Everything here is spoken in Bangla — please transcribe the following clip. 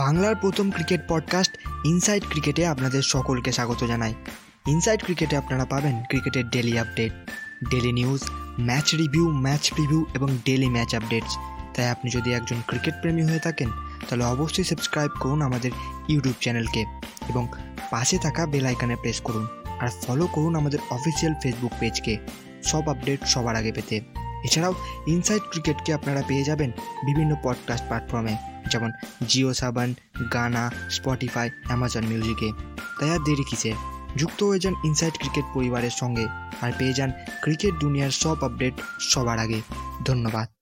বাংলার প্রথম ক্রিকেট পডকাস্ট ইনসাইড ক্রিকেটে আপনাদের সকলকে স্বাগত জানাই। ইনসাইড ক্রিকেটে আপনারা পাবেন ক্রিকেটের daily update daily news, match review, match preview এবং ডেলি ম্যাচ আপডেটস। তাই আপনি যদি একজন ক্রিকেট প্রেমী হয়ে থাকেন, তাহলে অবশ্যই সাবস্ক্রাইব করুন আমাদের ইউটিউব চ্যানেলকে এবং পাশে থাকা বেল আইকনে প্রেস করুন। আর ফলো করুন আমাদের অফিসিয়াল ফেসবুক পেজকে। সব আপডেট সবার আগে পেতে। এছাড়াও ইনসাইড ক্রিকেটকে আপনারা পেয়ে যাবেন বিভিন্ন পডকাস্ট প্ল্যাটফর্মে যেমন জিও সাবান গানা স্পটিফাই অ্যামাজন মিউজিকে তাই আর দেরি কিসে যুক্ত হয়ে যান ইনসাইড ক্রিকেট পরিবারের সঙ্গে আর পেয়ে যান ক্রিকেট দুনিয়ার সব আপডেট সবার আগে। ধন্যবাদ।